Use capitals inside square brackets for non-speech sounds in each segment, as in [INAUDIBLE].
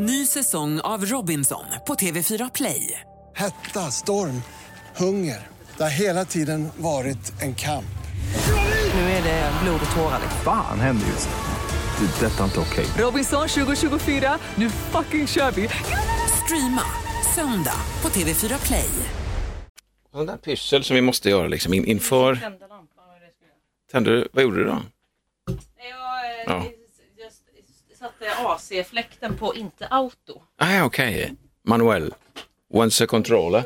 Ny säsong av Robinson på TV4 Play. Hetta, storm, hunger. Det har hela tiden varit en kamp. Nu är det blod och tårar. Fan händer just nu. Det. är Detta är inte okej. Robinson 2024, nu fucking kör vi! Streama söndag på TV4 Play. Sån där pyssel som vi måste göra liksom in, inför... Tände du? Vad gjorde du då? Jag, Ja. Eh, AC-fläkten på inte auto. Ah, okej. Manuell. Once a controller.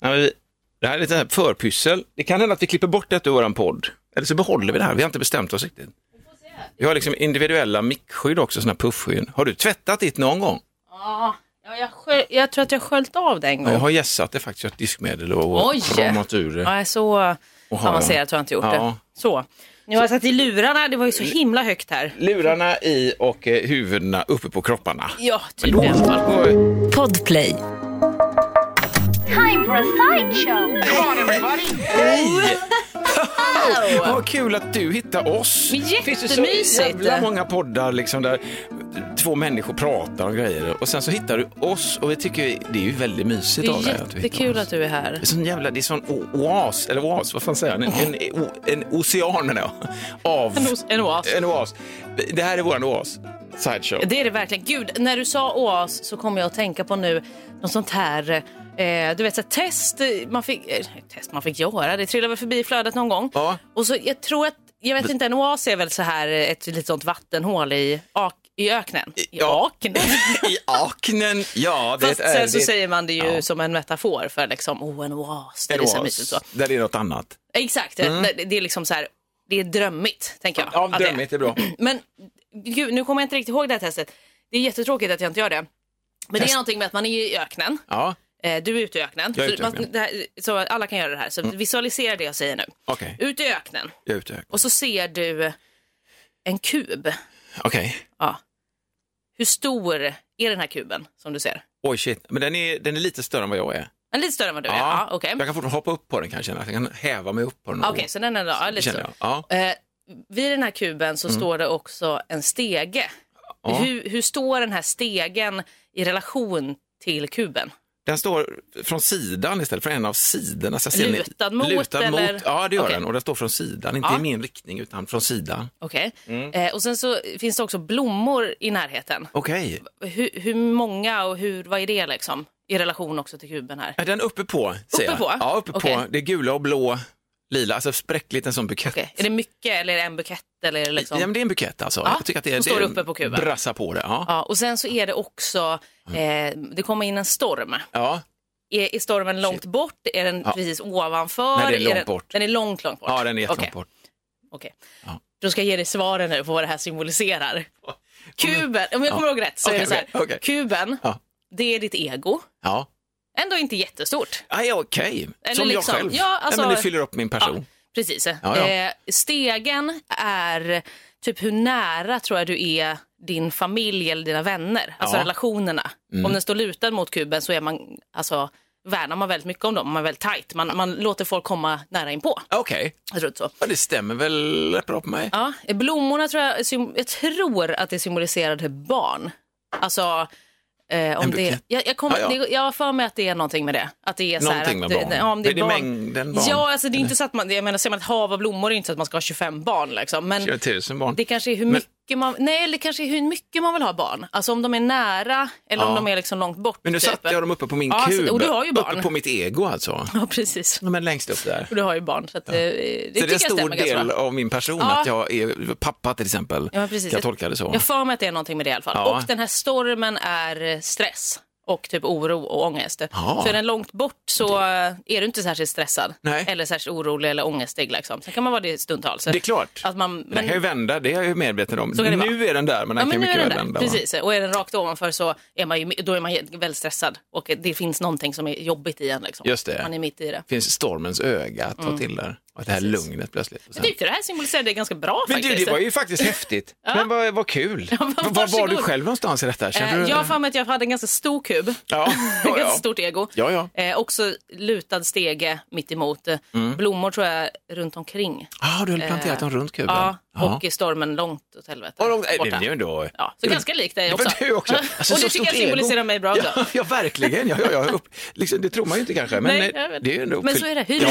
Vi, det här är lite förpyssel. Det kan hända att vi klipper bort det ur vår podd. Eller så behåller vi det här. Vi har inte bestämt oss riktigt. Vi har liksom individuella mickskydd också, sådana här puffskydd. Har du tvättat ditt någon gång? Ja, ja, jag, jag tror att jag sköljt av det en gång. Jag har gässat det faktiskt, kört diskmedel och Oj! ramat ur det. Ja, så har avancerat har jag inte gjort Ja. det. Så. Nu har jag satt i lurarna, det var ju så himla högt här. Lurarna i och eh, huvudena uppe på kropparna. Ja, tydligen. Podplay. Time for a sideshow. [LAUGHS] Vad kul att du hittar oss. Men Det finns ju så jättemysigt. jävla många poddar liksom där två människor pratar om grejer och sen så hittar du oss och vi tycker det är ju väldigt mysigt Det av dig är att du hittar jättekul oss. att du är här. Det är sån jävla, det är sån oas, eller oas, vad fan säger jag? En, en, [LAUGHS] o- en ocean menar jag, av En os- en oas. En oas. Det här är våran oas, sideshow. Det är det verkligen. Gud, när du sa oas så kom jag att tänka på nu något sånt här, eh, du vet så här, test man fick, eh, test man fick göra, det trillade väl förbi i flödet någon gång. Ja. Och så jag tror att, jag vet inte, en oas är väl så här ett litet sånt vattenhål i, ak, i öknen. I Ja. aknen. [LAUGHS] I aknen, ja. Det Fast är, sen så det- säger man det ju Ja. som en metafor för liksom, oh en oas, det en är oas, så. där det är något annat. Exakt, det, det är liksom så här, det är drömmigt, tänker jag. Ja, det är. drömmigt är bra. [CLEARS THROAT] Men gud, nu kommer jag inte riktigt ihåg det här testet. Det är jättetråkigt att jag inte gör det. Men det Test. är någonting med att man är i öknen. Ja, Eh, Du är ute i öknen. Ute i så, man, öknen. det här, så alla kan göra det här. Så visualisera det jag säger nu. okej. Ut i öknen. Jag är ute. Och så ser du en kub. Okej. Ja. Hur stor är den här kuben som du ser? Oj, shit. Men den är, den är lite större än vad jag är. En lite större än vad du är? Ja, okej. Jag kan fortfarande hoppa upp på den kanske. Jag kan häva mig upp på den. Okej, så den är ja, lite jag. Ja. Eh, vid den här kuben så står det också en stege. Ja. Hur, hur står den här stegen i relation till kuben? Den står från sidan istället för en av sidorna. Så jag Lutad mot, Lutad eller? mot. Ja, det gör Okej. den. Och den står från sidan. Inte Ja. i min riktning utan från sidan. Okej. Mm. Eh, och sen så finns det också blommor i närheten. Okej. Hur, hur många och hur, vad är det liksom? I relation också till kuben här. Är den uppe på? Ser Uppe jag. på? Ja, uppe på. Det är gula och blå, lila. Alltså spräckligt en sån bukett. Okej. Är det mycket eller är det en bukett? Eller är det liksom... Ja, men det är en bukett alltså. Ja, Jag tycker att det är, står det är- uppe på kuben. Brassa på det. Ja. Ja, och sen så är det också, eh, det kommer in en storm. ja. Är, är stormen långt bort? Är den Ja. precis ovanför? Nej, det är långt den, bort. Den är långt, långt bort? Ja, den är jättelångt Okej, bort. okej. Ja. Då ska jag ge dig svaren nu på vad det här symboliserar. Kuben, om jag kommer ihåg rätt så är Okej, det så här. Kuben, Ja. det är ditt ego. Ja. Ändå inte jättestort. Aj, okej. Eller Som liksom, jag själv. ja, alltså- Nej, men det fyller upp min person. Ja, precis. ja. Eh, stegen är typ hur nära tror jag du är din familj eller dina vänner, alltså Ja. relationerna. Mm. Om den står lutad mot kuben så är man, alltså, värnar man väldigt mycket om dem, man är väldigt tajt. Man, man låter folk komma nära inpå. Okej. Så. Ja, det stämmer väl rätt bra på mig. Ja, blommorna tror jag, jag tror att det symboliserar typ barn. Alltså, eh, om En det, jag, jag, kommer, Ja, ja. jag har för mig att det är någonting med det. Att det är så här Någonting att, med barn. det- om det är, Är det barn. mängden barn? Ja, alltså det är inte så att man, jag menar, ser man ett hav av blommor är inte så att man ska ha 25 barn liksom. Men 20 000 barn. det kanske är hur Men- mycket man, nej eller kanske hur mycket man vill ha barn. Alltså om de är nära eller om Ja. de är liksom långt bort. Men nu typ. satte jag dem uppe på min Ja, så- kub. och du har ju barn. Uppe på mitt ego alltså. Ja, precis. Men längst upp där. Och du har ju barn. Så att, eh, det Så det är en stor del av min person Ja. att jag är pappa till exempel. Ja, precis. Kan jag tolka det så? Jag för mig att det är någonting med det i alla fall. Ja. Och den här stormen är eh, stress och typ oro och ångest. Ja. Så är den långt bort så eh, är du inte särskilt stressad Nej. eller särskilt orolig eller ångestig. Liksom. Sen kan man vara det stundtals. Det är klart. Att man, Den kan ju vända, det är jag ju medveten om. Vara. Nu är den där, men Ja, den men kan nu mycket väl vända. va? Precis, och är den rakt ovanför så är man ju, då är man väldigt stressad och det finns någonting som är jobbigt i en. Liksom. Just det. Man är mitt i det. finns stormens öga att ta till där. Det här lugnet plötsligt. Jag tyckte det här symboliserade det ganska bra Men du, faktiskt. det var ju faktiskt [LAUGHS] häftigt. Men vad, vad kul. men Var var du själv någonstans i detta? Kände Eh, du... Jag har för mig att jag hade en ganska stor kub. Ja, [LAUGHS] ja, ganska ja. stort ego. Ja, ja. Eh, också lutad stege mitt emot. Mm. Blommor tror jag runt omkring. Ah, du har planterat dem runt kuben? Ja, och i stormen långt åt helvete. Och de, nej, borta. det är ändå... Ja, så ganska likt dig Det också. var du också. [LAUGHS] Alltså, och det tycker jag symboliserar mig bra också. Ja, ja verkligen. Ja, ja, ja. Upp, liksom, det tror man ju inte kanske, men Nej, det är ändå Men så är det. Nivå.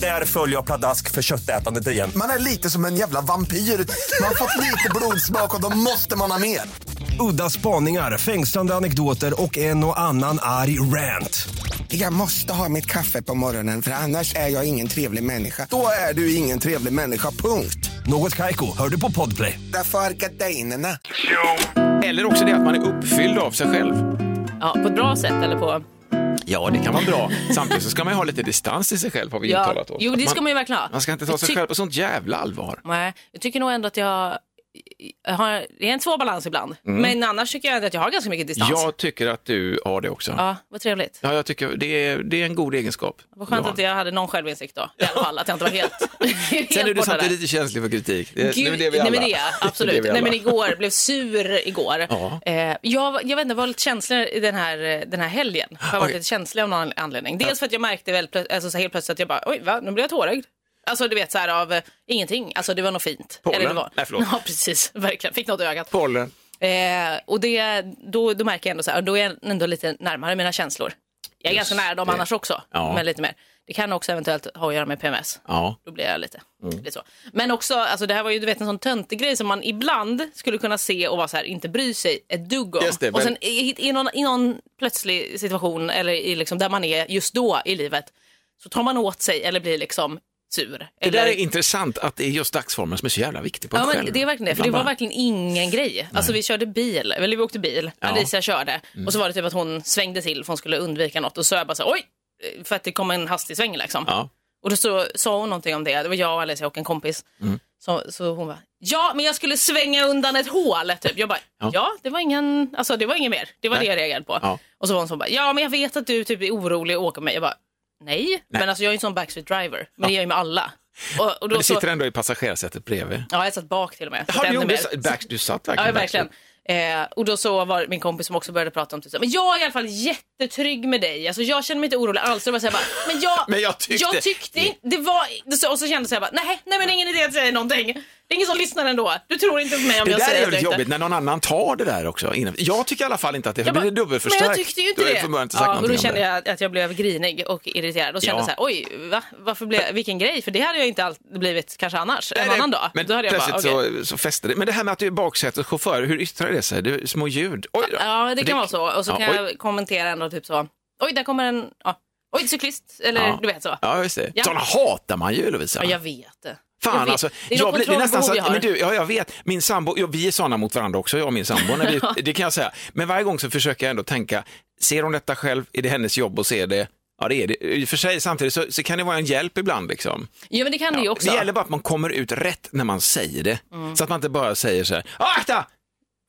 Där följer jag pladask för köttätandet igen. Man är lite som en jävla vampyr. Man har fått lite blodsmak och då måste man ha mer. Udda spaningar, fängslande anekdoter och en och annan arg rant. Jag måste ha mitt kaffe på morgonen för annars är jag ingen trevlig människa. Då är du ingen trevlig människa, punkt. Något Kaiko, hör du på Podplay. Därför är gardinerna. Eller också det att man är uppfylld av sig själv. Ja, på ett bra sätt eller på... Ja, det kan vara bra. Samtidigt så ska man ju ha lite distans till sig själv, har vi Ja, uttalat oss. jo, det ska man ju verkligen ha. Man ska inte ta sig själv på sånt jävla allvar. Nej, jag tycker nog ändå att jag har, det är en svår balans ibland. Men annars tycker jag att jag har ganska mycket distans. Mm. Jag tycker att du har det också. Ja, Ja, vad trevligt. jag tycker det är, det är en god egenskap. Vad skönt att jag hade någon självinsikt då. I alla fall, att jag inte var helt, helt [LAUGHS] Sen är du samtidigt lite känslig för kritik. Det, Gud, det är vi nej alla. men [LAUGHS] det är absolut. Det är nej men igår, blev sur igår. Ja. Eh, jag, jag vet inte, var lite känslig i den här, eh, den här helgen. Jag har varit lite känslig av någon anledning. Dels för att jag märkte väl, alltså, så helt plötsligt att jag bara, oj va, nu blir jag tårögd. Alltså du vet så här av eh, ingenting, alltså det var nog fint. Pollen? Eller det var, Nej, förlåt. [LAUGHS] Ja precis, [LAUGHS] verkligen. Fick något i ögat. Pollen. Eh, och det, då, då märker jag ändå så här, då är jag ändå lite närmare mina känslor. Jag är ganska nära dem det. annars också, Ja. men lite mer. Det kan också eventuellt ha att göra med PMS. Ja. Då blir jag lite, Mm. lite så. Men också, alltså det här var ju du vet en sån töntig grej som man ibland skulle kunna se och vara så här, inte bry sig ett dugg om. Just det, och men- sen i, i, någon, i någon plötslig situation eller i liksom där man är just då i livet så tar man åt sig eller blir liksom sur. Det eller... där är intressant att det är just dagsformen som är så jävla viktig på Ja, själv. men det är verkligen det. För det var verkligen ingen grej. Alltså vi körde bil, eller vi åkte bil, Ja. Mm. Alicia körde och så var det typ att hon svängde till för hon skulle undvika något och så jag bara så oj, för att det kom en hastig sväng liksom. Ja. Och då så, sa hon någonting om det, det var jag och Alicia och en kompis. Mm. Så, så hon bara, ja men jag skulle svänga undan ett hål. Typ. Jag bara, Ja. ja, det var ingen, alltså det var inget mer. Det var Nej. det jag reagerade på. Ja. Och så var hon så bara, ja men jag vet att du typ är orolig och åker med mig. Jag bara, nej, men alltså jag är en sån backstreet driver, men det gör jag ju med alla. Och, och Men då du så, sitter ändå i passagerarsätet bredvid. ja, jag satt bak till och med. Har du, mer. back, du satt verkligen Ja, verkligen. Eh, och då så var min kompis som också började prata om typ, så här, men jag är i alla fall jättetrygg med dig. Alltså, jag känner mig inte orolig alls. Jag bara, så här, bara, men jag, [LAUGHS] Men jag tyckte- jag tyckte det var, och så kände jag bara, nej, nej men det är ingen idé att säga någonting. Det är ingen som lyssnar ändå. Du tror inte på mig om Det jag där säger är det. väldigt inte. jobbigt när någon annan tar det där också. Jag tycker i alla fall inte att det, för bara, det dubbelförstärkt. Men jag tyckte ju inte det. inte sagt ja, och då kände det. jag att jag blev grinig och irriterad och kände Ja. så här, oj, va? Varför blev, vilken grej? För det hade jag inte alltid blivit kanske annars, en Nej, annan dag. Men då hade jag plötsligt bara, okej. så, så fäster det. Men det här med att du är baksäteschaufför, hur yttrar det sig? Det är små ljud. Oj. Ja, det kan vara så. Och så Ja, kan oj. jag kommentera ändå typ så, oj, där kommer en, ja, oj, cyklist, eller Ja. du vet så. Ja, just det. Ja. Sådana hatar man ju Lovisa. Ja, jag vet det. Fan vet. alltså, det är jag något blir, det är nästan så att, men du, ja, jag vet, min sambo, ja, vi är sådana mot varandra också, jag och min sambo, vi, [LAUGHS] det kan jag säga. Men varje gång så försöker jag ändå tänka, ser hon detta själv, är det hennes jobb att se det? Ja, det är det. I och för sig, samtidigt så, så kan det vara en hjälp ibland liksom. Ja, men det kan det ju också. Det gäller bara att man kommer ut rätt när man säger det. Mm. Så att man inte bara säger så här, "Ah, akta!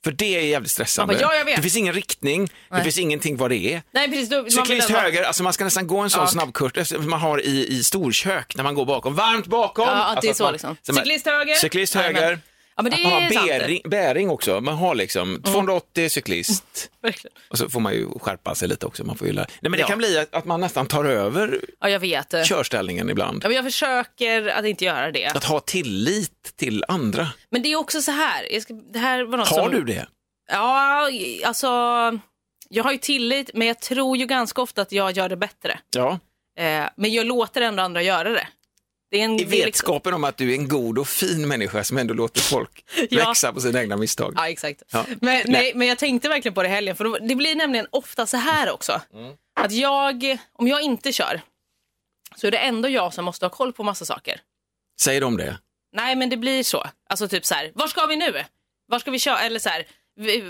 För det är jävligt stressande. Man bara, ja. Det finns ingen riktning, det Nej. finns ingenting vad det är. Nej, precis. Då, man Cyklist ändå- höger, alltså man ska nästan gå en sån Ja. snabbkurs man har i, i storkök när man går bakom. Varmt bakom! Ja, att det är Alltså så man- liksom. man- Cyklist höger. Cyklist höger. Ja, men det Att man har. Mm. bäring, bäring också. Man har liksom 280 cyklist. [LAUGHS] Verkligen. Och så får man ju skärpa sig lite också. Man får ju. Nej, men det Ja. kan bli att, att man nästan tar över Ja, jag vet körställningen ibland. Ja, men jag försöker att inte göra det. Att ha tillit till andra. Men det är också så här. Ska, det här var något Har som, du det? Ja, alltså. Jag har ju tillit, men jag tror ju ganska ofta att jag gör det bättre. Ja. Eh, men jag låter ändå andra göra det. En, I liksom- vetskapen om att du är en god och fin människa som ändå låter folk [LAUGHS] Ja. växa på sina egna misstag. Ja, exakt. Ja. Men, nej, men jag tänkte verkligen på det helgen, för då- det blir nämligen ofta så här också. Mm. Att jag, om jag inte kör, så är det ändå jag som måste ha koll på massa saker. Säger de det? Nej, men det blir så. Alltså typ så här, var ska vi nu? Var ska vi köra? Eller så här,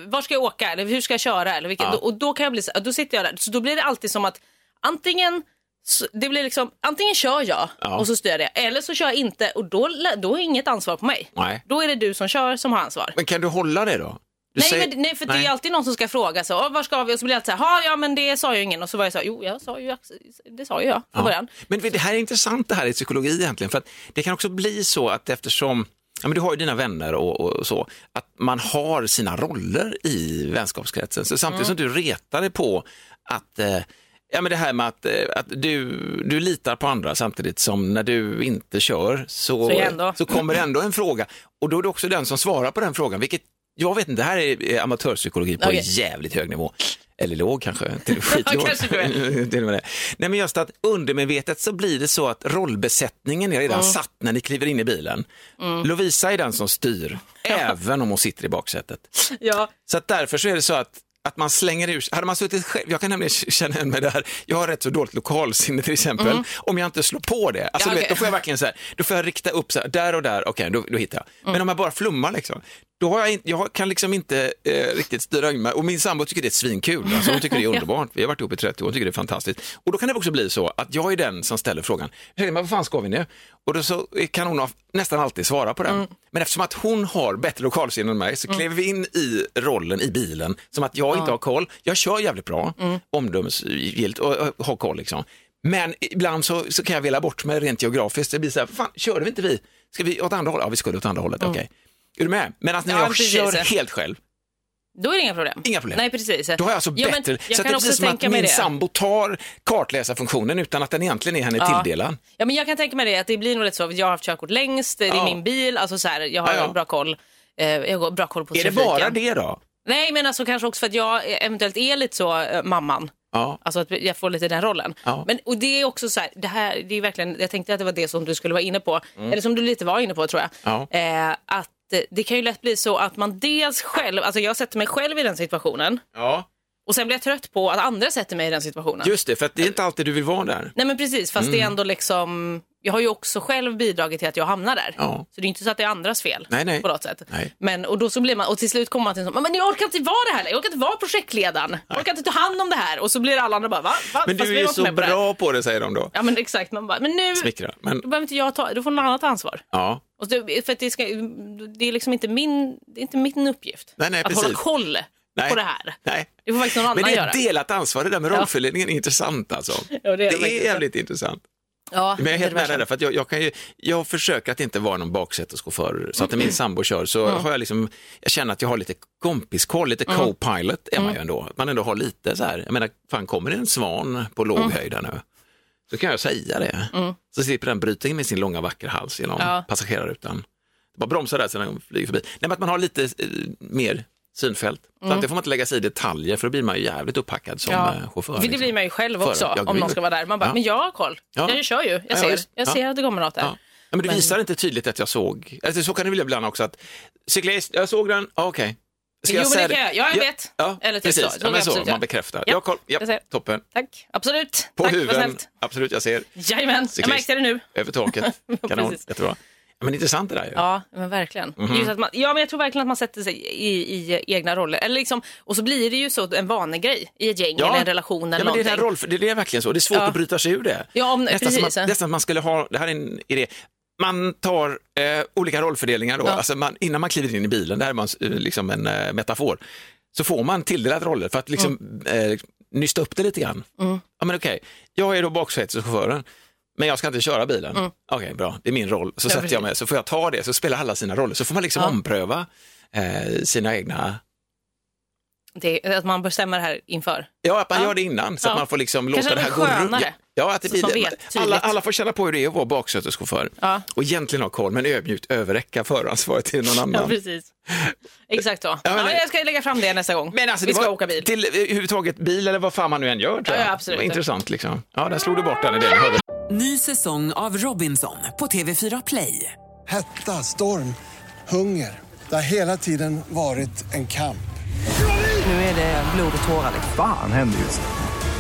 var ska jag åka? Eller hur ska jag köra? Eller vilket, Ja. Och då kan jag bli så, då sitter jag där. Så då blir det alltid som att antingen Så det blir liksom, antingen kör jag Ja. och så styr jag det, eller så kör jag inte och då, då är inget ansvar på mig. Nej. Då är det du som kör som har ansvar. Men kan du hålla det då? Du Nej, säger- men, nej, för det Nej. är alltid någon som ska fråga så, "Åh, var ska vi? Och så blir det alltid så här, "Ja, ja men det sa ju ingen. Och så var jag så här, jo jag sa ju, det sa ju jag från början. Men det här är intressant det här i psykologi egentligen, för att det kan också bli så att eftersom Ja, men du har ju dina vänner och, och så, att man har sina roller i vänskapskretsen. Så samtidigt som du retar dig på att eh, Ja, men det här med att, eh, att du, du litar på andra samtidigt som när du inte kör så, Så så kommer det ändå en fråga. Och då är det också den som svarar på den frågan, vilket jag vet inte, det här är amatörpsykologi på Okej. jävligt hög nivå. Eller låg kanske, till [LAUGHS] skitlåg. Till [LAUGHS] med det. Nej, men just att undermedvetet så blir det så att rollbesättningen är redan satt när ni kliver in i bilen. Lovisa är den som styr, även om hon sitter i baksätet. Ja, Så att därför så är det så att att man slänger ur hade man suttit själv, jag kan nämligen känna igen mig där, jag har rätt så dåligt lokalsinne till exempel, om jag inte slår på det, alltså, Ja, du vet, då får jag verkligen så här, då får jag rikta upp så här, där och där, okej, då, då hittar jag. Men om jag bara flummar liksom, då har jag, jag kan liksom inte eh, riktigt styra in mig, och min sambo tycker det är svinkul, alltså, hon tycker det är [LAUGHS] underbart, vi har varit ihop i 30 år, hon tycker det är fantastiskt. Och då kan det också bli så att jag är den som ställer frågan, "Hej, men vad fan ska vi nu? Och då så kan hon nästan alltid svara på den. Men eftersom att hon har bättre lokalsinne än mig så klev vi in i rollen i bilen som att jag inte har koll. Jag kör jävligt bra, omdömesgillt och, och har koll liksom. Men ibland så, så kan jag vela bort mig rent geografiskt. Det blir så här, fan, körde vi inte vi? Ska vi åt andra hållet? Ja, vi skulle åt andra hållet, okej. Är du med? Medan när Ja, jag precis. kör helt själv, då är det inga problem. Inga problem. Nej, precis. då har jag alltså Ja, men bättre. jag så att det är precis som att min det. sambo tar kartläsarfunktionen utan att den egentligen är henne Ja. tilldelad. Ja, men jag kan tänka mig det, att det blir nog rätt så. Jag har haft körkort längst, det är Ja. min bil, alltså så här, jag har Ja, bra koll. Eh, jag har bra koll på Är det trafiken. bara det då? Nej, men alltså kanske också för att jag eventuellt är lite så eh, mamman. Ja. Alltså att jag får lite den rollen. Ja. Men, och det är också så här, det här, det är verkligen, jag tänkte att det var det som du skulle vara inne på, eller som du lite var inne på tror jag. Mm. Ja. Eh, att eh, det kan ju lätt bli så att man dels själv, alltså jag sätter mig själv i den situationen Ja. och sen blir jag trött på att andra sätter mig i den situationen. Just det, för att det är inte alltid du vill vara där. Nej men precis, fast Mm. det är ändå liksom, jag har ju också själv bidragit till att jag hamnar där. Ja. Så det är inte så att det är andras fel Nej, nej. på något sätt. Nej. Men, och, då så blir man, och till slut kommer man till en sån, men jag orkar inte vara det här jag orkar inte vara projektledaren, jag orkar inte ta hand om det här. Och så blir alla andra bara, va? va? Men Fast du är ju så på det bra på det, säger de då. Ja men exakt, man bara, men nu Smickra. Men, då behöver inte jag ta, då får någon annan ta ansvar. ja. Och det, för det, ska, det är liksom inte min, det är inte min uppgift Nej, nej, att precis. hålla koll Nej. på det här. Nej. Det får faktiskt någon Men annan det är göra. ett delat ansvar, det där med rollfördelningen är intressant alltså. Ja, det är det är jävligt intressant. Ja, Men jag är helt med där, för jag, jag, kan ju, jag försöker att inte vara någon baksäteschaufför, så att när min sambo kör så har jag liksom, jag känner att jag har lite kompiskoll, lite co-pilot är man ju ändå, att man ändå har lite så här, jag menar, fan kommer det en svan på låg höjd här nu, så kan jag säga det. Så slipper den bryta in med sin långa vackra hals genom Ja. passagerarrutan. Bara bromsa där så den flyger förbi. Nej, men att man har lite eh, mer synfält. Så att det får man inte lägga sig i detaljer för då blir man ju jävligt upphackad som Ja. eh, chaufför. För det liksom. blir man ju själv också Ja, om någon ska vara där. Man bara, Ja. men jag har koll. Ja. Jag kör ju, jag Ja, ser, jag Ja. ser att det kommer något där. Men du Men- visar inte tydligt att jag såg, alltså, så kan det bli ibland också att cyklist, jag såg den, ja, okej. Ska Jo, men säga det kan jag. Ja, jag vet. Ja, Eller precis. så. Ja, men jag så, man bekräftar. Ja, Ja, koll, ja, jag toppen. Tack, absolut. På Tack, huven, absolut, jag ser. Jajamän, jag Cyklist. märkte det nu. Över taket, [LAUGHS] kanon, jättebra. Ja, men intressant det där ju. Ja, men verkligen. Just att man, ja, men jag tror verkligen att man sätter sig i, i egna roller. Eller liksom, och så blir det ju så en vanegrej i ett gäng eller en relation eller ja, men det, är roll, det, är verkligen så. Det är svårt Ja. att bryta sig ur det. Ja, om- nästan, som precis. att, nästan att man skulle ha, det här är en idé, man tar eh, olika rollfördelningar då, Ja. alltså man, innan man kliver in i bilen, det här är man, eh, liksom en eh, metafor, så får man tilldelat roller för att liksom, Mm. eh, nysta upp det lite grann. Ja, men okej, jag är då baksäteschauffören, men jag ska inte köra bilen. Okej, bra, det är min roll. Så Mm. Ja, sätter jag mig, så får jag ta det, så spelar alla sina roller, så får man liksom Ja. ompröva eh, sina egna Det, att man bestämmer det här inför. Ja, att man Ja. gör det innan så att man får liksom låta det här gå runt. Ja, att det blir, vet alla, alla får känna på hur det är att vara baksäteschaufför Ja. och egentligen ha koll men ödmjukt överräcka föransvaret till någon Ja, annan. precis. Exakt så. Ja, [LAUGHS] Ja, men- jag ska lägga fram det nästa gång. Men alltså, Vi ska var åka bil. Till eh, överhuvudtaget bil eller vad fan man nu än gör tror Ja, jag. ja, absolut. Intressant liksom. Ja, där slog du bort den idén. Ny säsong av Robinson på TV4 Play. Hetta, storm, hunger. Det har hela tiden varit en kamp. Nu är det blod och tårar. liksom. Fan händer just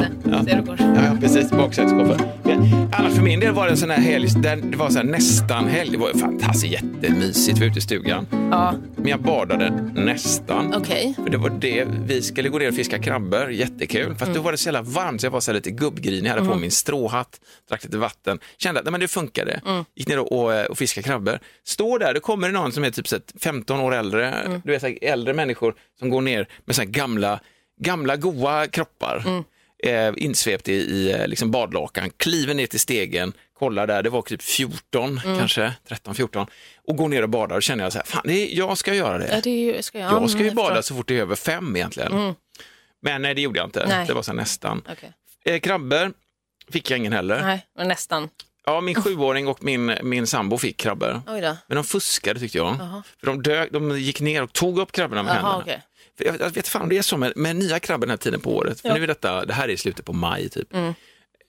Ja, Ja, ja, ja precis. Men Annars för min del var det en sån här helg, där det var så nästan helg. Det var fantastiskt jättemysigt, vi var ute i stugan. Ja. Men jag badade nästan. Okej. För det var det, vi skulle gå ner och fiska krabbor, jättekul. Fast då var det så jävla varmt så jag var så lite gubbgrinig, hade på Mm. min stråhatt, drack lite vatten. Kände att nej, men det funkade. Mm. Gick ner och, och, och fiskade krabbor. Står där, då kommer det någon som är typ så här 15 år äldre, Mm. du vet så äldre människor som går ner med så här gamla, gamla goa kroppar. Eh, insvept i, i eh, liksom badlakan, kliver ner till stegen, kollar där, det var typ 14 Mm. kanske, 13-14 och går ner och badar och känner jag så här, fan det är, jag ska göra det. Ja, det ju, ska jag, Jag ska ju bada så fort det är över fem egentligen. Mm. Men nej, det gjorde jag inte. Nej. Det var så nästan. Okej. Eh, krabbor fick jag ingen heller. Nej, nästan. Ja, min sjuåring och min, min sambo fick krabbor. Oj då. Men de fuskade tyckte jag. Jaha. För de, dök, de gick ner och tog upp krabborna med Jaha, händerna. okej. Jag, jag vet fan om det är så med, med nya krabbor den här tiden på året. För Ja. nu är detta, det här är i slutet på maj typ. Mm.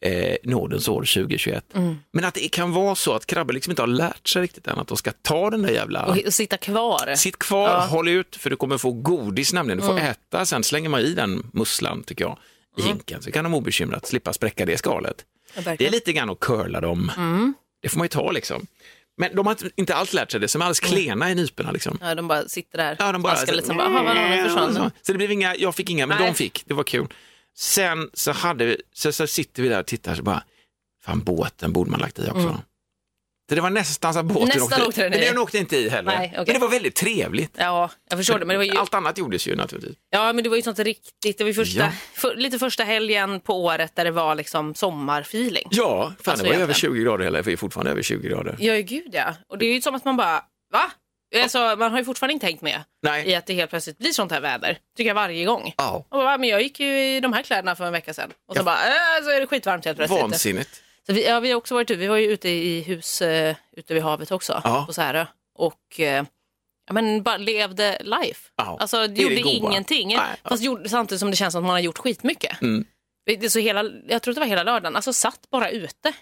Eh, nådens år 2021. Mm. Men att det kan vara så att krabbor liksom inte har lärt sig riktigt än att de ska ta den där jävla... Och, och sitta kvar. Sitt kvar, Ja. håll ut, för du kommer få godis nämligen. Du får Mm. äta, sen slänger man i den musslan tycker jag, i hinken. Så kan de obekymrat slippa spräcka det skalet. Ja, Det är lite grann att curla dem. Mm. Det får man ju ta liksom. Men de har inte- alls lärt sig det, som är alldeles klena i nyporna liksom. Ja, de bara sitter där. Ja, de bara... Smaskar lite som bara, "Jaha, vadå, det försvann. så, så det blev inga, jag fick inga, men Nej. de fick, det var kul. Sen så, hade vi, så, så sitter vi där och tittar så bara, fan båten borde man lagt i också. Mm. Så det var nästan så att båten Nästan åkte den i. Men den åkte inte i heller. Nej, okej. Men det var väldigt trevligt. Ja, jag förstår det. Men det var ju... Allt annat gjordes ju naturligtvis. Ja, men det var ju sånt riktigt. Det var första, Ja. för, lite första helgen på året där det var liksom sommarfeeling. Ja, fan Alltså, det var ju över egentligen. 20 grader hela, vi är fortfarande över 20 grader. Ja, gud ja. Och det är ju som att man bara, va? Alltså, man har ju fortfarande inte hängt med Nej. i att det helt plötsligt blir sånt här väder. Tycker jag varje gång. Ja. Och bara, men jag gick ju i de här kläderna för en vecka sedan. Och så Ja. bara, äh, så är det skitvarmt helt plötsligt. Vansinnigt. Så vi, ja, vi har också varit ute, vi var ju ute i hus eh, ute vid havet också, Ja. på Särö. Och eh, ja, men bara levde life. Ja, Alltså det gjorde det ingenting. Nej. Fast gjorde, samtidigt som det känns som att man har gjort skitmycket. Mm. Det så hela, jag tror det var hela lördagen, alltså satt bara ute.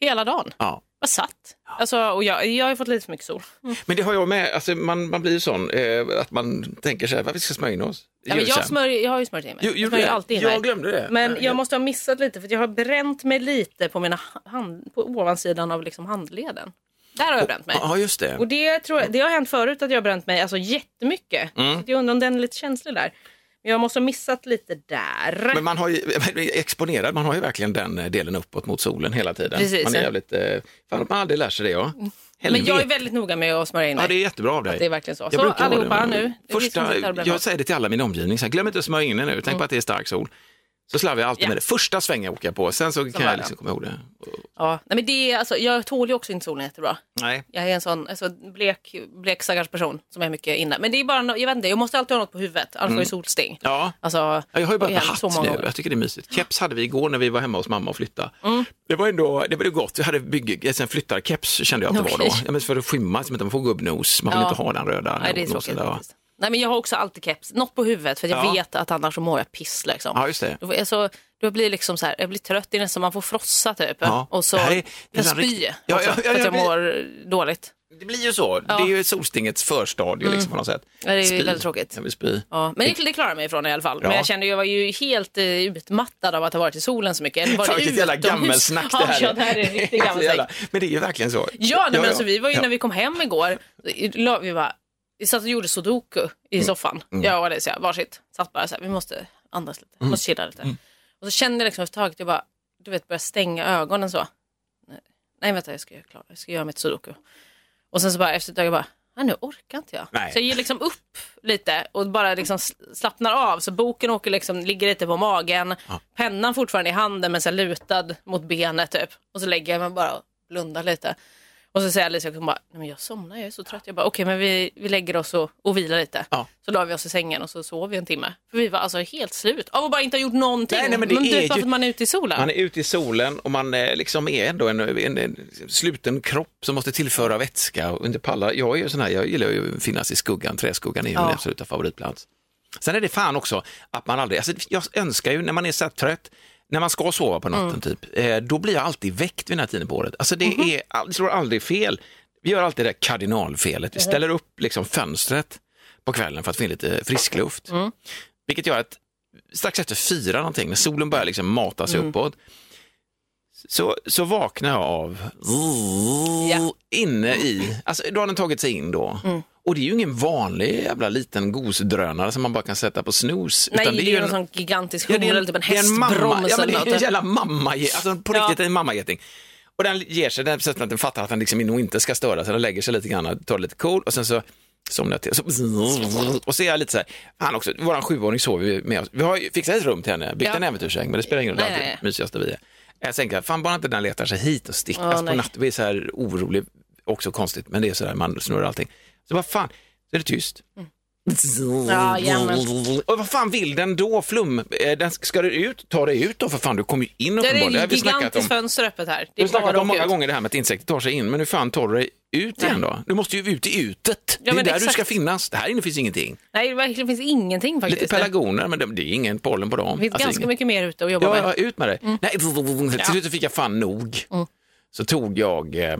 Hela dagen. Ja. Bara satt. Alltså, och jag, jag har fått lite för mycket sol. Men det har jag med, alltså man, man blir ju sån, eh, att man tänker så här, varför ska smörja in oss? Ja, men jag, sen. smörj, jag har ju smörjt in mig. Jo, Jag smörjer alltid in Jag glömde det. Men Ja, jag måste ha missat lite för att jag har bränt mig lite på mina hand, på ovansidan av liksom handleden. Där har jag bränt mig. Ja, just det. Och det, tror jag, det har hänt förut att jag har bränt mig alltså, jättemycket. Mm. Så jag undrar om den är lite känslig där. Men jag måste ha missat lite där. Men man har ju, [LAUGHS] exponerad, man har ju verkligen den eh, delen uppåt mot solen hela tiden. Precis, man är ja. jävligt, eh, fan man aldrig lär sig det ja. Men jag är Helvete. väldigt noga med att smörja in mig. Ja, det är jättebra av dig. Att det är verkligen så. Jag Så allihopa det, nu. Första, jag säger det till alla min omgivning, så här, glöm inte att smörja in er nu, tänk Mm. på att det är stark sol. Så slarvar jag alltid Ja. med det. Första svängen åker jag på, sen så kan var jag liksom komma ihåg det. Ja. Nej, men det är, alltså, jag tål ju också inte solen jättebra. Nej. Jag är en sån alltså, blek, blek stackars person som är mycket inne. Men det är bara, jag vet inte, jag måste alltid ha något på huvudet, annars får jag sting. Ja. Alltså, Ja, Jag har ju börjat med så hatt många nu, jag tycker det är mysigt. Keps hade vi igår när vi var hemma hos mamma och flyttade. Mm. Det var ändå det var gott, vi hade bygg, sen flyttarkeps kände jag att det var då. Ja, men för att skymma, så att man får gubbnos, man vill Ja. inte ha den röda Nej, det är tråkigt. Nej, men jag har också alltid keps, något på huvudet för jag Ja. vet att annars så mår jag piss. Liksom. Ja, just det. Då, får jag så, då blir liksom så här, jag blir trött, det är nästan man får frossa typ. Ja. Och så Det jag spy rikt- Ja, ja, ja, för att ja, jag mår dåligt. Det blir ju så, Ja. det är ju solstingets förstadie Mm. liksom, på något sätt. Ja, det är ju Spy. väldigt tråkigt. Jag vill spy. Ja, men det, det klarar jag mig ifrån i alla fall. Ja. Men jag kände jag var ju helt eh, utmattad av att ha varit i solen så mycket. Var vilket jävla gammelsnack det här är. Ja, [LAUGHS] det här är riktigt gammelsnack. Men det är ju verkligen så. Ja, nej, men alltså, vi var ju när vi kom hem igår, vi, bara, vi satt och gjorde sudoku i soffan. Mm. Jag och Alicia, varsitt. Satt bara så här, vi måste andas lite, Mm. måste chilla lite. Och så kände jag liksom efter ett tag att jag bara, du vet, började stänga ögonen så. Nej, Nej vänta, jag ska, göra klart. jag ska göra mitt sudoku. Och sen så bara efter ett tag, jag bara, nej, nu orkar inte jag. Nej. Så jag ger liksom upp lite och bara liksom sl- slappnar av. Så boken åker liksom, ligger lite på magen, pennan fortfarande i handen men så lutad mot benet typ. Och så lägger jag mig bara och blundar lite. Och så säger Alice, hon bara, nej men jag somnar, jag är så trött. Jag bara, okej men vi, vi lägger oss och, och vilar lite. Så la vi oss i sängen och så sov vi en timme. För vi var alltså helt slut av att bara inte ha gjort någonting. Nej, nej, men det du är ju- för att man är ute i solen. Man är ute i solen och man eh, liksom är ändå en, en, en sluten kropp som måste tillföra vätska och inte pallar. Jag är ju sån här, jag gillar ju att finnas i skuggan, träskuggan är ju Ja. min absoluta favoritplats. Sen är det fan också att man aldrig, alltså jag önskar ju när man är så här trött, när man ska sova på natten Mm. typ, eh, då blir jag alltid väckt vid den här tiden på året. Alltså det, Mhm. är, all- det slår aldrig fel. Vi gör alltid det kardinalfelet, vi Mhm. ställer upp liksom fönstret på kvällen för att få in lite frisk luft. Mm. Vilket gör att strax efter fyra någonting, när solen börjar liksom mata sig Mm. uppåt, så, så vaknar jag av inne i, alltså då har den tagit sig in då. Och det är ju ingen vanlig jävla liten gosdrönare som man bara kan sätta på snooze. Nej, utan det är, ju en- en sån gigantisk Ja, det är eller typ en det hästbroms ja, men det är en jävla mamma, alltså på riktigt en mammageting. Och den ger sig, den, att den fattar att den liksom nog inte ska störa, så den lägger sig lite grann, tar det lite cool och sen så somnar jag till. Så, och så är jag lite så här, han också, våran sjuåring sover med oss. Vi har ju fixat ett rum till henne, byggt Ja. en äventyrssäng, men det spelar ingen roll, det är alltid mysigaste vi är. Jag tänker, fan bara inte den letar sig hit och. Åh, alltså, på natten, vi är så här orolig, också konstigt, men det är så där, man snurrar allting. Så vad fan, så är det tyst. Ja, jämmen. Och vad fan vill den då, Flum? Eh, Den, ska du ut? Ta dig ut då för fan, du kommer ju in Det uppenbarligen. är har ett gigantiskt fönster öppet här. Det Vi är har snackat om många ut. gånger det här med att insekter tar sig in, men hur fan tar du dig ut igen då? Du måste ju ut i utet. Det är där du exakt. ska finnas. Det här inne finns ingenting. Nej, det verkligen finns ingenting faktiskt. Lite pelargoner, men det, det är ingen pollen på dem. Det finns Alltså, ganska ingen- mycket mer ute att jobba Ja, med. ja, ut med det. Mm. Nej, [LAUGHS] till slut så fick jag fan nog. Mm. Så tog jag, eh,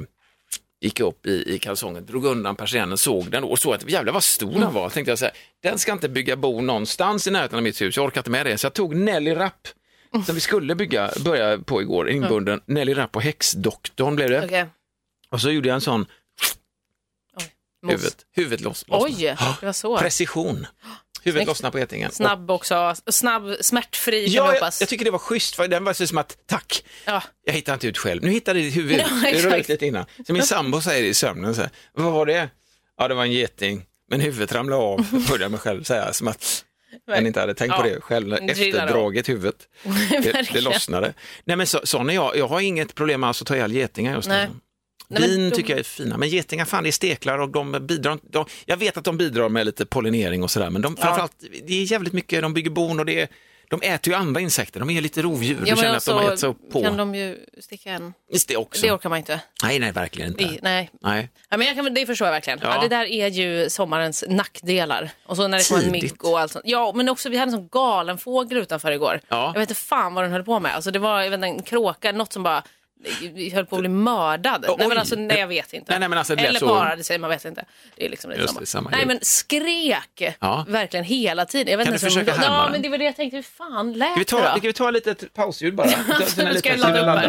gick upp i, i kalsongen, drog undan persiennen, såg den och såg att jävlar vad stor Mm. den var. Tänkte jag så här, den ska inte bygga bo någonstans i närheten av mitt hus, jag orkar inte med det. Så jag tog Nelly Rapp, Mm. som vi skulle bygga, börja på igår, inbunden. Nelly Rapp och häxdoktorn blev det. Okej. Och så gjorde jag en sån, huvudet, huvudet loss. lossnade. Oj, det var så. [GASPS] Precision. Huvudet lossnade på getingen. Snabb också. Snabb, smärtfri kan Ja, vi jag, hoppas. jag tycker det var schysst, för den var så som att tack, Ja. jag hittar inte ut själv. Nu hittade jag det i huvudet, Ja, det rörde lite innan. Så min sambo säger i sömnen, så här, vad var det? Ja, det var en geting, men huvudet ramlade av, hörde jag mig själv säga, som att den inte hade tänkt på Ja, det själv, efterdraget huvudet. [LAUGHS] Det, det lossnade. Nej men så, sån är jag, jag har inget problem med att ta ihjäl getingar just nu. Nej, Bin de- tycker jag är fina, men getingar fan det är steklar och de bidrar, de, jag vet att de bidrar med lite pollinering och sådär, men de, Ja. framförallt, det är jävligt mycket, de bygger bon och det är, de äter ju andra insekter, de är lite rovdjur, du Ja, men känner att de har gett sig på. kan de ju sticka en. Visst det också. Det orkar man inte. Nej, nej, verkligen inte. Vi, nej. Nej. Ja, men jag kan, det förstår jag verkligen. Ja. Ja. det där är ju sommarens nackdelar. Och så när det kommer mygg och allt sånt. Ja, men också vi hade en sån galen fågel utanför igår. Ja. Jag vet inte fan vad den höll på med. Alltså det var jag vet, inte, en kråka, något som bara höll på att bli mördad. Oj. nej, men alltså, nej, jag vet inte. Nej, nej, men alltså, det Eller så- parade sig, man vet inte. Det är liksom lite Just samma. det, samma nej, men skrek Ja. verkligen hela tiden. Jag vet Kan inte du försöka härma Ja, men det var det jag tänkte. Hur fan lät Ska vi ta, det då? vi ta lite pausljud bara? [LAUGHS] Nu det ska jag ladda upp här.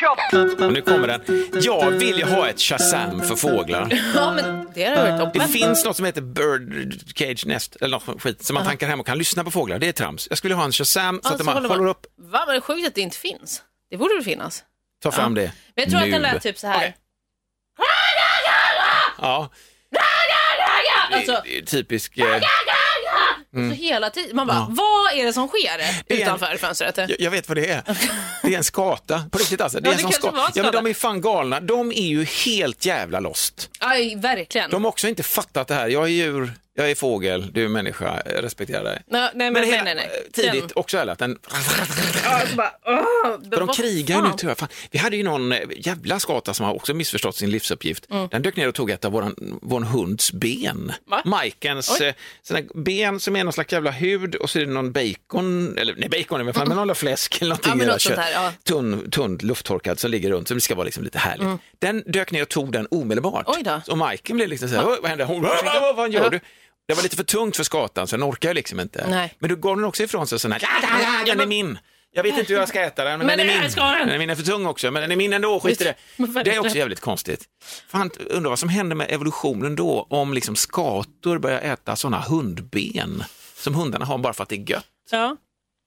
Ja, Och nu kommer den. Jag vill ju ha ett Shazam för fåglar. [LAUGHS] Ja, men det har varit Det toppen. finns något som heter Bird Cage Nest, eller något skit, som man tankar hem och kan lyssna på fåglar. Det är trams. Jag skulle ha en Shazam så att man håller upp, Va, men det är sjukt att det inte finns. Det borde väl finnas. ta fram det Men jag tror nu. att den lät typ så här. Okej. Ja, Alltså, det är typisk... Eh, så hela tiden. Man bara, Ja. vad är det som sker Det är en- utanför fönstret? jag, jag vet vad det är. [LAUGHS] Det är en skata, på riktigt alltså. Det är Ja, en det sån kanske ska... var en Ja, men skata. de är fan galna. De är ju helt jävla lost. Aj, verkligen. De har också inte fattat det här. Jag är djur, jag är fågel, du är människa, jag respekterar dig. Nej, nej, men, Men nej, hela, nej, nej. tidigt Den, också eller att den... ja, bara, åh, För de krigar ju nu jag. Fan. Vi hade ju någon eh, jävla skata som har också missförstått sin livsuppgift. Mm. Den dök ner och tog ett av våran, vår hunds ben. Va? Majkens eh, här ben som är någon slags jävla hud och så är det någon bacon, eller nej bacon, men, fan, men någon fläsk eller någonting. Ja, men det något sånt här, ja. tunn, tunt lufttorkad som ligger runt, det ska vara liksom lite härligt. Mm. Den dök ner och tog den omedelbart. Oj då. Så Majken blev liksom så här, "Oj, vad hände? Hon, vad, gör du? Det var lite för tungt för skatan så den orkar ju liksom inte. Nej. Men då gav den också ifrån sig sån här, "Ja, ja, ja, den är min. Jag vet inte hur jag ska äta den, men, Men den är min. den. Den är min är för tung också, men den är min ändå, skit i det. [LAUGHS] Det är också jävligt konstigt. Fan, undrar vad som händer med evolutionen då om liksom skator börjar äta sådana hundben som hundarna har bara för att det är gött. Ja.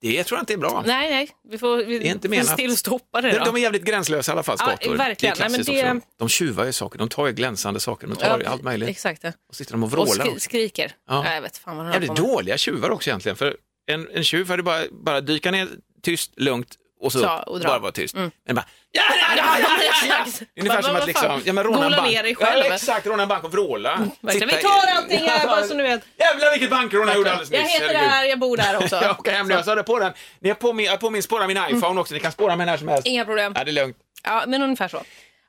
Det tror jag inte är bra. Nej, nej. Vi får, vi Det är inte får och stoppa det De, då. de är jävligt gränslösa i alla fall, Ja, skator. verkligen. Det är Nej, men det- också. De tjuvar ju saker, de tar ju glänsande saker, de tar ju allt möjligt. Exakt. Ja. Och sitter de och Och vrålar. skri- skriker. Ja. Ja. Jag vet fan vad de Jävligt dåliga tjuvar också egentligen. För en, en tjuv hade bara, bara dyka ner tyst, lugnt och så Så, och bara vara tyst. Mm. Men bara, ja, ja, ja, ja, ja, ja. Ungefär som att liksom, ja, men råna en bank. ner dig själv. Ja, exakt, råna en bank och vråla. Sitta Vi tar allting här bara så ni vet. Jävlar vilket bankrån jag gjorde alldeles nyss. Jag heter det här, jag bor där också. [LAUGHS] Jag åker hem nu, jag på den. Ni har på min, på min spåra min iPhone också, ni kan spåra mig när som helst. Inga problem. Ja, det är lugnt. Ja, men ungefär så.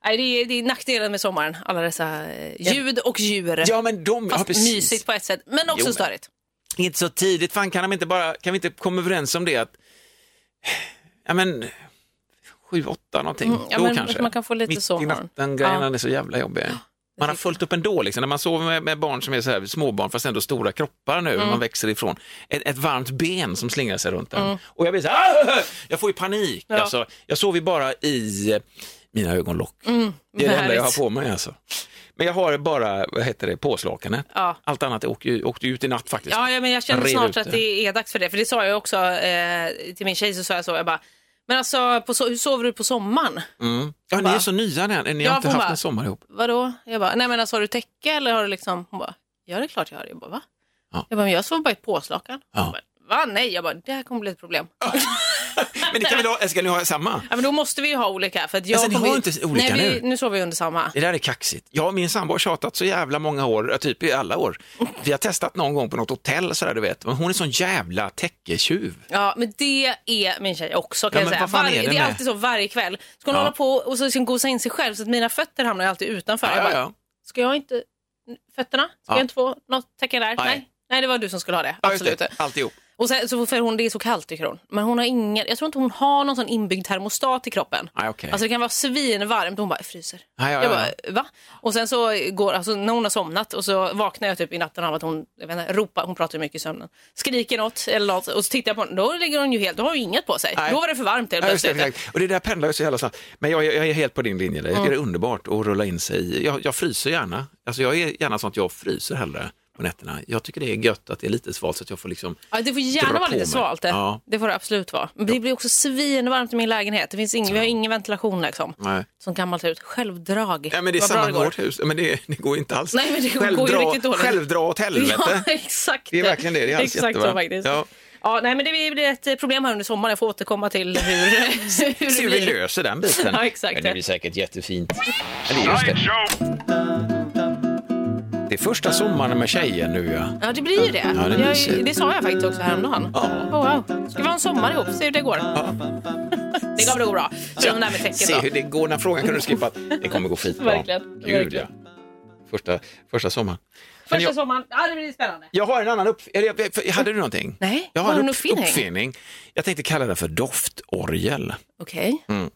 Nej, det, är, det är nackdelen med sommaren, alla dessa eh, ljud och djur. Ja, men de, ja, Fast precis. mysigt på ett sätt, men också Jo, störigt. Inte så tidigt, fan kan de inte bara, kan vi inte komma överens om det att, ja men, sju, åtta någonting, Mm, ja, då men kanske. man kan få lite Mitt i sovmorgon. natten, grejerna Ja. är så jävla jobbiga. Man har fullt upp ändå, liksom. när man sover med, med barn som är så här, småbarn fast ändå stora kroppar nu, Mm. man växer ifrån. Ett, ett varmt ben som slingrar sig runt en. Mm. Och jag blir så här, jag får ju panik. Ja. Alltså, jag sover bara i eh, mina ögonlock. Mm, Det är det enda jag har på mig alltså. Men jag har bara, vad heter det, påslakanet. Ja. Allt annat åkte åkte ut i natt faktiskt. Ja, ja, men jag känner snart ut att det är dags för det. För det sa jag också eh, till min tjej, så sa jag så, jag bara, men alltså, på so hur sover du på sommaren? Mm. Ja, ni Va? är så nya än. Ni Ja, har inte haft bara- en sommar ihop. Vadå? Jag bara, nej men alltså har du täcke eller har du liksom, hon bara, ja det är klart jag har. Jag bara, va? Ja. Jag bara, men jag sover bara i ett påslakan. Ja. Hon bara, Va? Nej, jag bara, det här kommer bli ett problem. [LAUGHS] Men ni kan väl ha, ska ni ha samma? Ja, men då måste vi ju ha olika. För att jag Alltså, ni har inte olika nej, vi, nu. nu sover vi under samma. Det där är kaxigt. Jag och min sambo har tjatat så jävla många år, typ i alla år. Vi har testat någon gång på något hotell sådär du vet, men hon är sån jävla täcketjuv. Ja, men det är min tjej också kan Ja, jag säga. Varje, det det är alltid så varje kväll. Ska hon Ja. hålla på och så liksom gosa in sig själv så att mina fötter hamnar alltid utanför. Ja, jag bara, ja, ja. Ska jag inte, fötterna, ska Ja. jag inte få något tecken där? Nej. Nej. Nej, det var du som skulle ha det. Ja, Absolut. det. Alltihop. Och sen, så för hon, det är så kallt tycker hon. Men hon har ingen, jag tror inte hon har någon sån inbyggd termostat i kroppen. Nej, okej. Alltså det kan vara svinvarmt och hon bara, jag fryser. Ja, ja, Jag ja. bara, va? Och sen så går, alltså när hon har somnat och så vaknar jag typ i natten av att hon, jag vet inte, ropar, hon pratar ju mycket i sömnen, skriker något eller något och så tittar jag på henne, då ligger hon ju helt, då har hon ju inget på sig. Nej. Då var det för varmt helt Ja, plötsligt. Och det där pendlar ju så jävla snabbt. Men jag, jag är helt på din linje. Jag tycker det är underbart att rulla in sig i. Jag, jag fryser gärna. Alltså jag är gärna sånt jag fryser hellre på nätterna. Jag tycker det är gött att det är lite svalt så att jag får liksom Ja, det får gärna vara lite mig. svalt det. Ja. Det får det absolut vara. Men det blir också svinvarmt i min lägenhet. Det finns ingen, vi har ingen ventilation liksom. Nej. Som gammalt hus. Självdrag. Ja, men det är Vad samma med går. vårt hus. Men det, det går inte alls. Nej, men det går ju självdra, riktigt dåligt. självdra åt helvete. Ja, exakt. Det är verkligen det. Det är alldeles Exakt så jättebra. faktiskt. Ja. Ja, nej, men det blir ett problem här under sommaren. Jag får återkomma till hur, [LAUGHS] hur det Se hur vi löser den biten. Ja, exakt. Men det blir säkert jättefint. Är just det. Det är första sommaren med tjejen nu ja. Ja, det blir ju det. Ja, det är jag, mysigt. det sa jag faktiskt också häromdagen. Ja. Oh, wow. Ska vi ha en sommar ihop? Se hur det går. [LAUGHS] det kommer att gå bra. Förutom det här med Se hur det går. Den frågan kunde du skippa. Det kommer gå skitbra. Verkligen, Gud verkligen. ja. Första, första sommaren. Men Första jag, sommaren. Ja, det blir spännande. jag har en annan uppfinning. Hade du någonting? Nej, Jag har en en upp, uppfinning? uppfinning. Jag tänkte kalla det för doftorgel. Okej. Mm.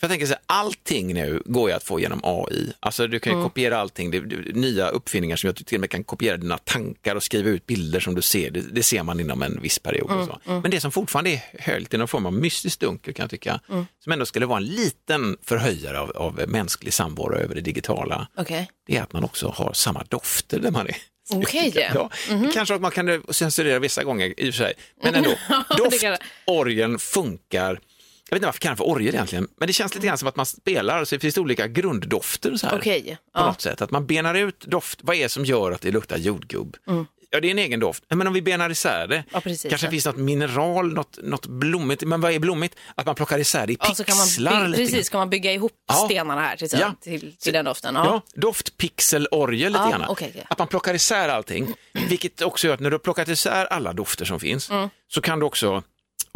För jag tänker så här, allting nu går ju att få genom AI. Alltså du kan ju Mm. kopiera allting, det, det, nya uppfinningar som jag till och med kan kopiera dina tankar och skriva ut bilder som du ser. Det, det ser man inom en viss period. Mm, och så. Men det som fortfarande är höljt i någon form av mystiskt dunkel kan jag tycka, Mm. som ändå skulle vara en liten förhöjare av, av mänsklig samvaro över det digitala, Okej. det är att man också har samma dofter där man är. Okej. [LAUGHS] Ja, Mhm. Kanske att man kan censurera vissa gånger i och för sig, men ändå. [LAUGHS] Det kan- Doftorgeln funkar. Jag vet inte varför jag kallar för orgel egentligen, men det känns lite grann som att man spelar, så det finns olika grunddofter så här. Okej. På Ja. något sätt, att man benar ut doft, vad är det som gör att det luktar jordgubb? Mm. Ja, det är en egen doft, men om vi benar isär det, Ja, precis, kanske ja. finns något mineral, något, något blommigt, men vad är blommigt? Att man plockar isär det i Ja, så kan man pixlar lite grann. precis, kan man bygga ihop Ja. stenarna här till, Ja. till, till den doften. Ja, Ja. doftpixelorgel lite Ja, grann. okej, okej. Att man plockar isär allting, vilket också gör att när du har plockat isär alla dofter som finns, Mm. så kan du också,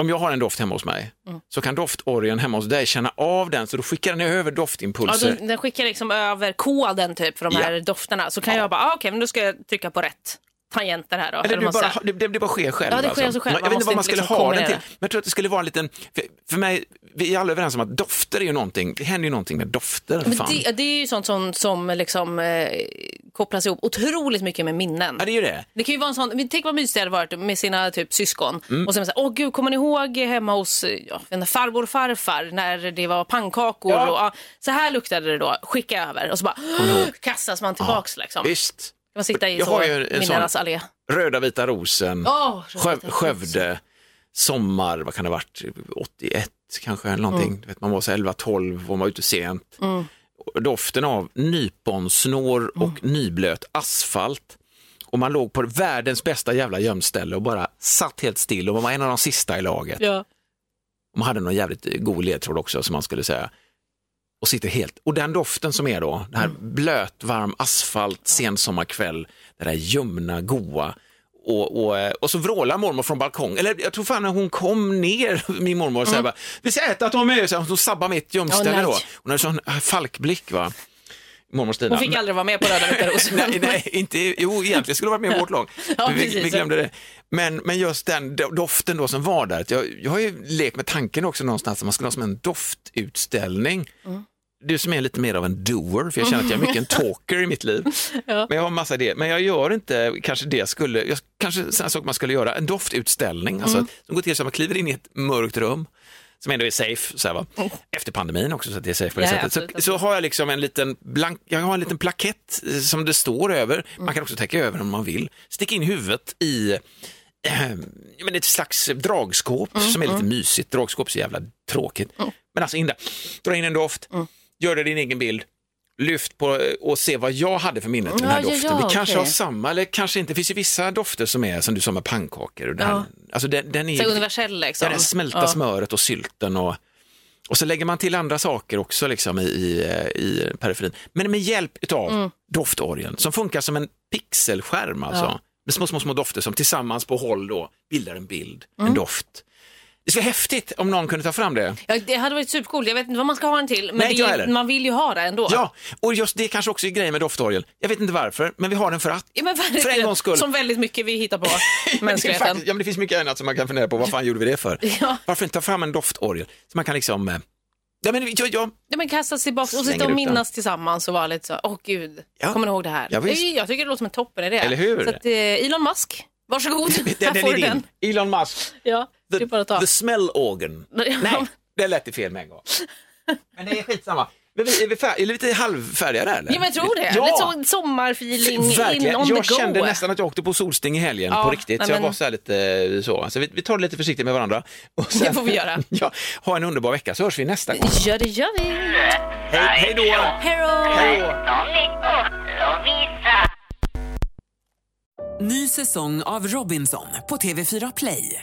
om jag har en doft hemma hos mig, så kan doftorgeln hemma hos dig känna av den, så då skickar den över Ja, doftimpulser. den, den skickar liksom över koden typ för de här Ja. dofterna. Så kan jag bara, ah, okej, men då ska jag trycka på rätt tangenter här då. Eller Eller bara, det, det, det bara sker själv. Ja, det sker alltså. så själv. Jag vet inte vad man skulle liksom ha den till, men jag tror att det skulle vara en liten, för, för mig, vi är alla överens om att dofter är ju någonting, det händer ju någonting med dofter. Det, det är ju sånt som, som liksom, eh, kopplas ihop otroligt mycket med minnen. Ja, det är ju det. Det kan ju vara en sån, tänk vad mysigt det hade varit med sina typ syskon. Mm. Och så är man så här, åh gud, kommer ni ihåg hemma hos ja, farbror och farfar när det var pannkakor? Ja. Och, ja, så här luktade det då, skicka över. Och så bara [GASPS] kastas man tillbaks liksom. Visst. Man sitta i Jag så har ju en minnenas sån- allé. Röda vita rosen, Åh, Röda vita rosen. Skövde, sommar, vad kan det ha varit, 81 kanske eller någonting. Mm. Vet, man var så 11-12 och man var ute sent. Mm. Doften av nyponsnår och nyblöt asfalt. Och man låg på världens bästa jävla gömställe och bara satt helt still och man var en av de sista i laget. Ja. Man hade någon jävligt god ledtråd också som man skulle säga. Och sitter helt, och den doften som är då, den här blöt, varm asfalt, sensommarkväll, det där ljumna, goa. Och, och, eh, och så vrålar mormor från balkong, eller jag tror fan när hon kom ner, [LAUGHS] min mormor, och så bara, vi ska äta Tommy, så här, hon sabbar mitt gömställe Åh, då. Hon hade sån eh, falkblick va. Mormor Stina. Hon fick aldrig vara med på Röda vita rosen. [LAUGHS] nej, nej, inte, jo egentligen skulle hon varit med i vårt lag. Ja, vi, vi glömde det. Men, men just den do- doften då som var där, jag, jag har ju lekt med tanken också någonstans att man skulle ha som en doftutställning. Mm. Du som är lite mer av en doer, för jag känner att jag är mycket en [LAUGHS] talker i mitt liv. Ja. Men jag har en massa idéer, men jag gör inte kanske det jag skulle, jag, kanske sådana saker man skulle göra, en doftutställning, alltså, Mm. som går till så att man kliver in i ett mörkt rum, som ändå är safe, så här, va? efter pandemin också, så att det är safe på det Ja, sättet. Så, absolut, så har jag liksom en liten blank, jag har en liten plakett eh, som det står över, Mm. man kan också täcka över om man vill, sticka in huvudet i [CLEARS THROAT] eh, men ett slags dragskåp Mm, som är lite mysigt, dragskåp är så jävla tråkigt. Men alltså in där, dra in en doft, Mm. Gör det din egen bild, lyft på och se vad jag hade för minnet med den här Ja, ja, doften. ja, Vi kanske okej. har samma, eller kanske inte. Det finns ju vissa dofter som är som du sa med pannkakor. Och den, Ja. alltså den, den är Så universell liksom. Ja, det smälta Ja. smöret och sylten och, och så lägger man till andra saker också liksom i, i, i periferin. Men med hjälp av Mm. doftorgeln som funkar som en pixelskärm alltså. Ja. Med små, små, små dofter som tillsammans på håll då bildar en bild, en Mm. doft. Det skulle vara häftigt om någon kunde ta fram det. Ja, det hade varit supercoolt. Jag vet inte vad man ska ha den till, men Nej, det jag man vill ju ha det ändå. Ja, och just det kanske också är grejen med doftorgeln. Jag vet inte varför, men vi har den för att. Ja, men. För en gångs skull. Som väldigt mycket vi hittar på [LAUGHS] mänskligheten. Faktiskt, ja, men det finns mycket annat som man kan fundera på. Vad fan gjorde vi det för? [LAUGHS] Ja. Varför inte ta fram en doftorgel så man kan liksom... eh, Ja, men, ja, ja, Ja, men kasta sig tillbaka och sitta och minnas tillsammans och vara lite så, åh gud, Ja. kommer ni ihåg det här? Ja, visst. jag, jag tycker det låter som en toppen idé. Eller hur? Så att, eh, Elon Musk, varsågod, [LAUGHS] den, här den får du den. din. Elon Musk. Ja, det är bara att ta. The smell organ. [LAUGHS] Nej, det lät det fel med en gång. [LAUGHS] Men det är skitsamma. Men vi, är vi fär, är vi lite halvfärdiga där eller? Ja, men jag tror det. Ja. Lite sommarfeeling in Verkligen. on Jag the go. kände nästan att jag åkte på solsting i helgen Ja, på riktigt. nej, så jag men- var så här lite eh, så. så vi, vi tar det lite försiktigt med varandra. Och Det får vi göra. [LAUGHS] Ja, ha en underbar vecka så hörs vi nästa gång. Ja, det gör vi. Hej, hej då! Hej då! Hej då! Ny säsong av Robinson på TV4 Play.